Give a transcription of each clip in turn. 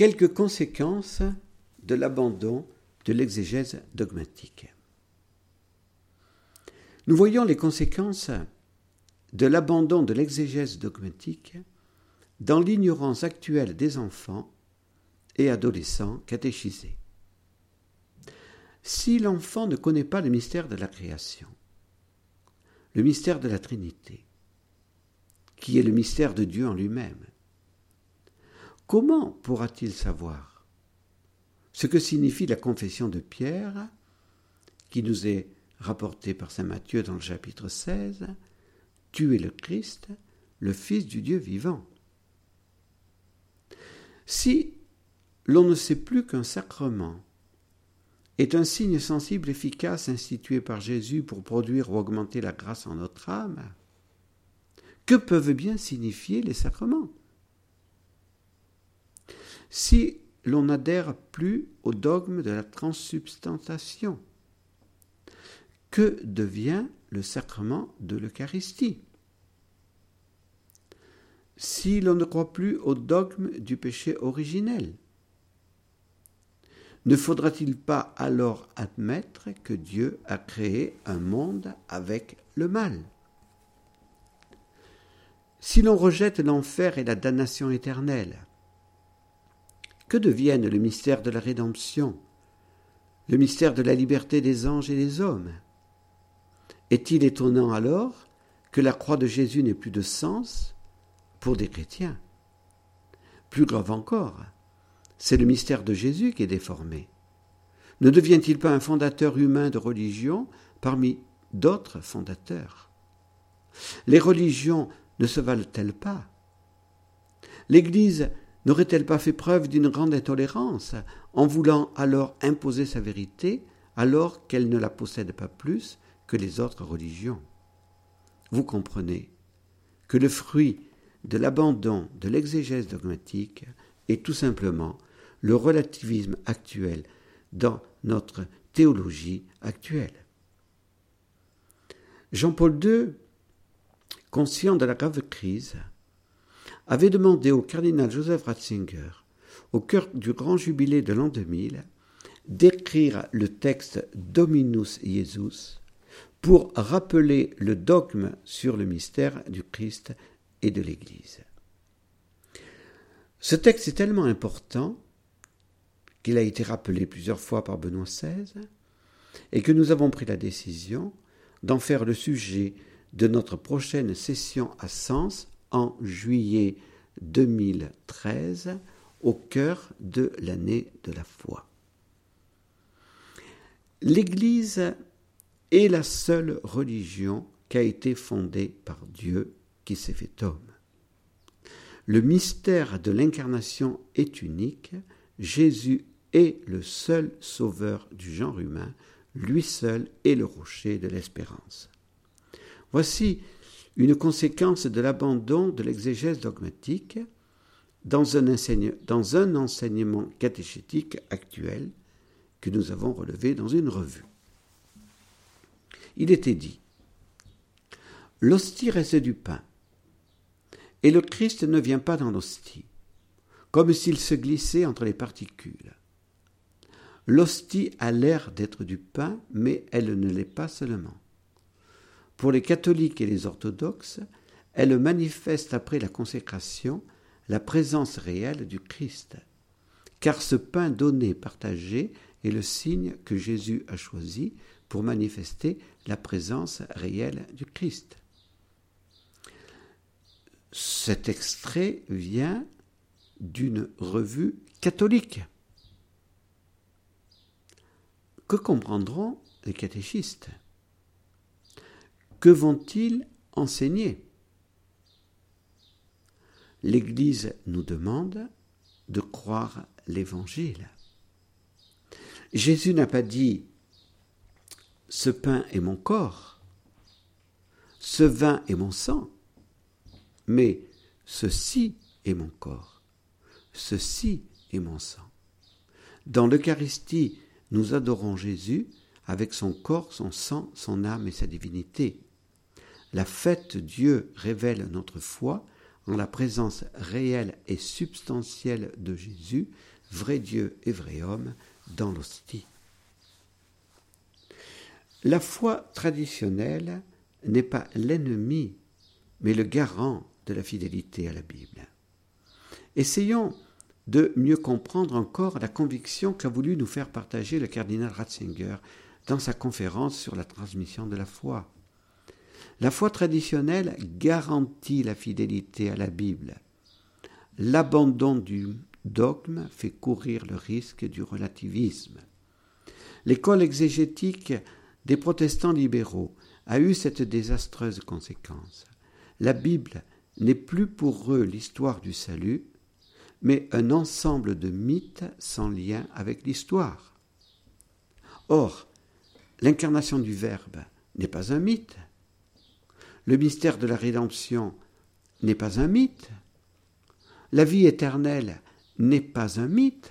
Quelques conséquences de l'abandon de l'exégèse dogmatique. Nous voyons les conséquences de l'abandon de l'exégèse dogmatique dans l'ignorance actuelle des enfants et adolescents catéchisés. Si l'enfant ne connaît pas le mystère de la création, le mystère de la Trinité, qui est le mystère de Dieu en lui-même, comment pourra-t-il savoir ce que signifie la confession de Pierre, qui nous est rapportée par Saint Matthieu dans le chapitre 16, Tu es le Christ, le Fils du Dieu vivant. Si l'on ne sait plus qu'un sacrement est un signe sensible efficace institué par Jésus pour produire ou augmenter la grâce en notre âme, que peuvent bien signifier les sacrements? Si l'on n'adhère plus au dogme de la transsubstantation, que devient le sacrement de l'Eucharistie? Si l'on ne croit plus au dogme du péché originel, ne faudra-t-il pas alors admettre que Dieu a créé un monde avec le mal? Si l'on rejette l'enfer et la damnation éternelle, que deviennent le mystère de la rédemption, le mystère de la liberté des anges et des hommes? Est-il étonnant alors que la croix de Jésus n'ait plus de sens pour des chrétiens? Plus grave encore, c'est le mystère de Jésus qui est déformé. Ne devient-il pas un fondateur humain de religion parmi d'autres fondateurs? Les religions ne se valent-elles pas? L'Église n'aurait-elle pas fait preuve d'une grande intolérance en voulant alors imposer sa vérité alors qu'elle ne la possède pas plus que les autres religions? Vous comprenez que le fruit de l'abandon de l'exégèse dogmatique est tout simplement le relativisme actuel dans notre théologie actuelle. Jean-Paul II, conscient de la grave crise, avait demandé au cardinal Joseph Ratzinger, au cœur du grand jubilé de l'an 2000, d'écrire le texte Dominus Iesus pour rappeler le dogme sur le mystère du Christ et de l'Église. Ce texte est tellement important qu'il a été rappelé plusieurs fois par Benoît XVI, et que nous avons pris la décision d'en faire le sujet de notre prochaine session à Sens en juillet 2013, au cœur de l'année de la foi. L'Église est la seule religion qui a été fondée par Dieu qui s'est fait homme. Le mystère de l'incarnation est unique, Jésus est le seul sauveur du genre humain, lui seul est le rocher de l'espérance. Voici une conséquence de l'abandon de l'exégèse dogmatique dans un, enseignement catéchétique actuel que nous avons relevé dans une revue. Il était dit L'hostie reste du pain, et le Christ ne vient pas dans l'hostie, comme s'il se glissait entre les particules. L'hostie a l'air d'être du pain, mais elle ne l'est pas seulement. Pour les catholiques et les orthodoxes, elle manifeste après la consécration la présence réelle du Christ. Car ce pain donné, partagé, est le signe que Jésus a choisi pour manifester la présence réelle du Christ. Cet extrait vient d'une revue catholique. Que comprendront les catéchistes? Que vont-ils enseigner? L'Église nous demande de croire l'Évangile. Jésus n'a pas dit ce pain est mon corps, ce vin est mon sang, mais ceci est mon corps, ceci est mon sang. Dans l'Eucharistie, nous adorons Jésus avec son corps, son sang, son âme et sa divinité. La fête Dieu révèle notre foi en la présence réelle et substantielle de Jésus, vrai Dieu et vrai homme, dans l'hostie. La foi traditionnelle n'est pas l'ennemi, mais le garant de la fidélité à la Bible. Essayons de mieux comprendre encore la conviction qu'a voulu nous faire partager le cardinal Ratzinger dans sa conférence sur la transmission de la foi. La foi traditionnelle garantit la fidélité à la Bible. L'abandon du dogme fait courir le risque du relativisme. L'école exégétique des protestants libéraux a eu cette désastreuse conséquence. La Bible n'est plus pour eux l'histoire du salut, mais un ensemble de mythes sans lien avec l'histoire. Or, l'incarnation du Verbe n'est pas un mythe. Le mystère de la rédemption n'est pas un mythe. La vie éternelle n'est pas un mythe.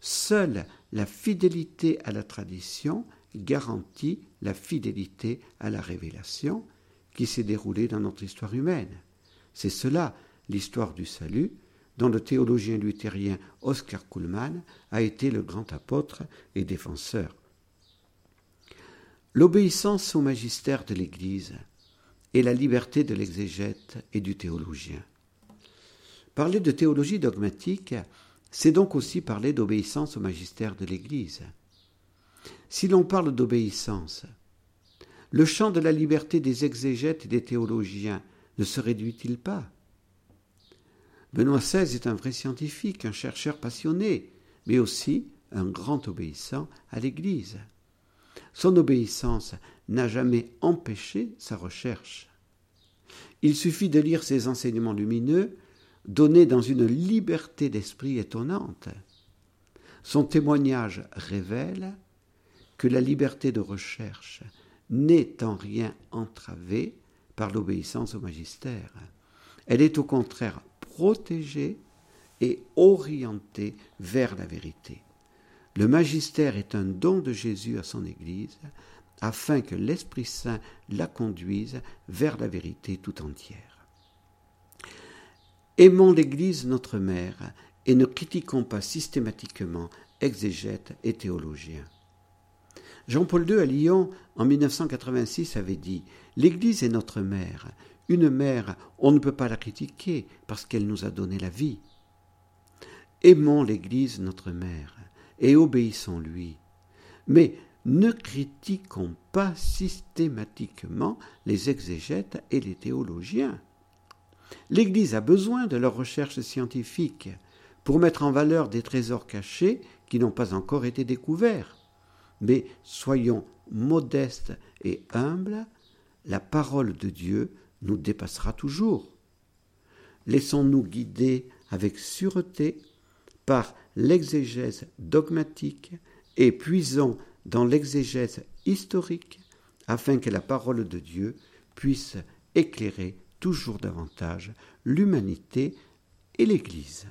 Seule la fidélité à la tradition garantit la fidélité à la révélation qui s'est déroulée dans notre histoire humaine. C'est cela l'histoire du salut dont le théologien luthérien Oscar Kuhlmann a été le grand apôtre et défenseur. L'obéissance au magistère de l'Église et la liberté de l'exégète et du théologien. Parler de théologie dogmatique, c'est donc aussi parler d'obéissance au magistère de l'Église. Si l'on parle d'obéissance, le champ de la liberté des exégètes et des théologiens ne se réduit-il pas? Benoît XVI est un vrai scientifique, un chercheur passionné, mais aussi un grand obéissant à l'Église. Son obéissance n'a jamais empêché sa recherche. Il suffit de lire ses enseignements lumineux, donnés dans une liberté d'esprit étonnante. Son témoignage révèle que la liberté de recherche n'est en rien entravée par l'obéissance au magistère. Elle est au contraire protégée et orientée vers la vérité. Le magistère est un don de Jésus à son Église afin que l'Esprit Saint la conduise vers la vérité tout entière. Aimons l'Église notre mère et ne critiquons pas systématiquement exégètes et théologiens. Jean-Paul II à Lyon en 1986 avait dit L'Église est notre mère. Une mère, on ne peut pas la critiquer parce qu'elle nous a donné la vie. Aimons l'Église notre mère et obéissons-lui. Mais ne critiquons pas systématiquement les exégètes et les théologiens. L'Église a besoin de leurs recherches scientifiques pour mettre en valeur des trésors cachés qui n'ont pas encore été découverts. Mais soyons modestes et humbles, la parole de Dieu nous dépassera toujours. Laissons-nous guider avec sûreté par l'exégèse dogmatique et puisons dans l'exégèse historique afin que la parole de Dieu puisse éclairer toujours davantage l'humanité et l'Église.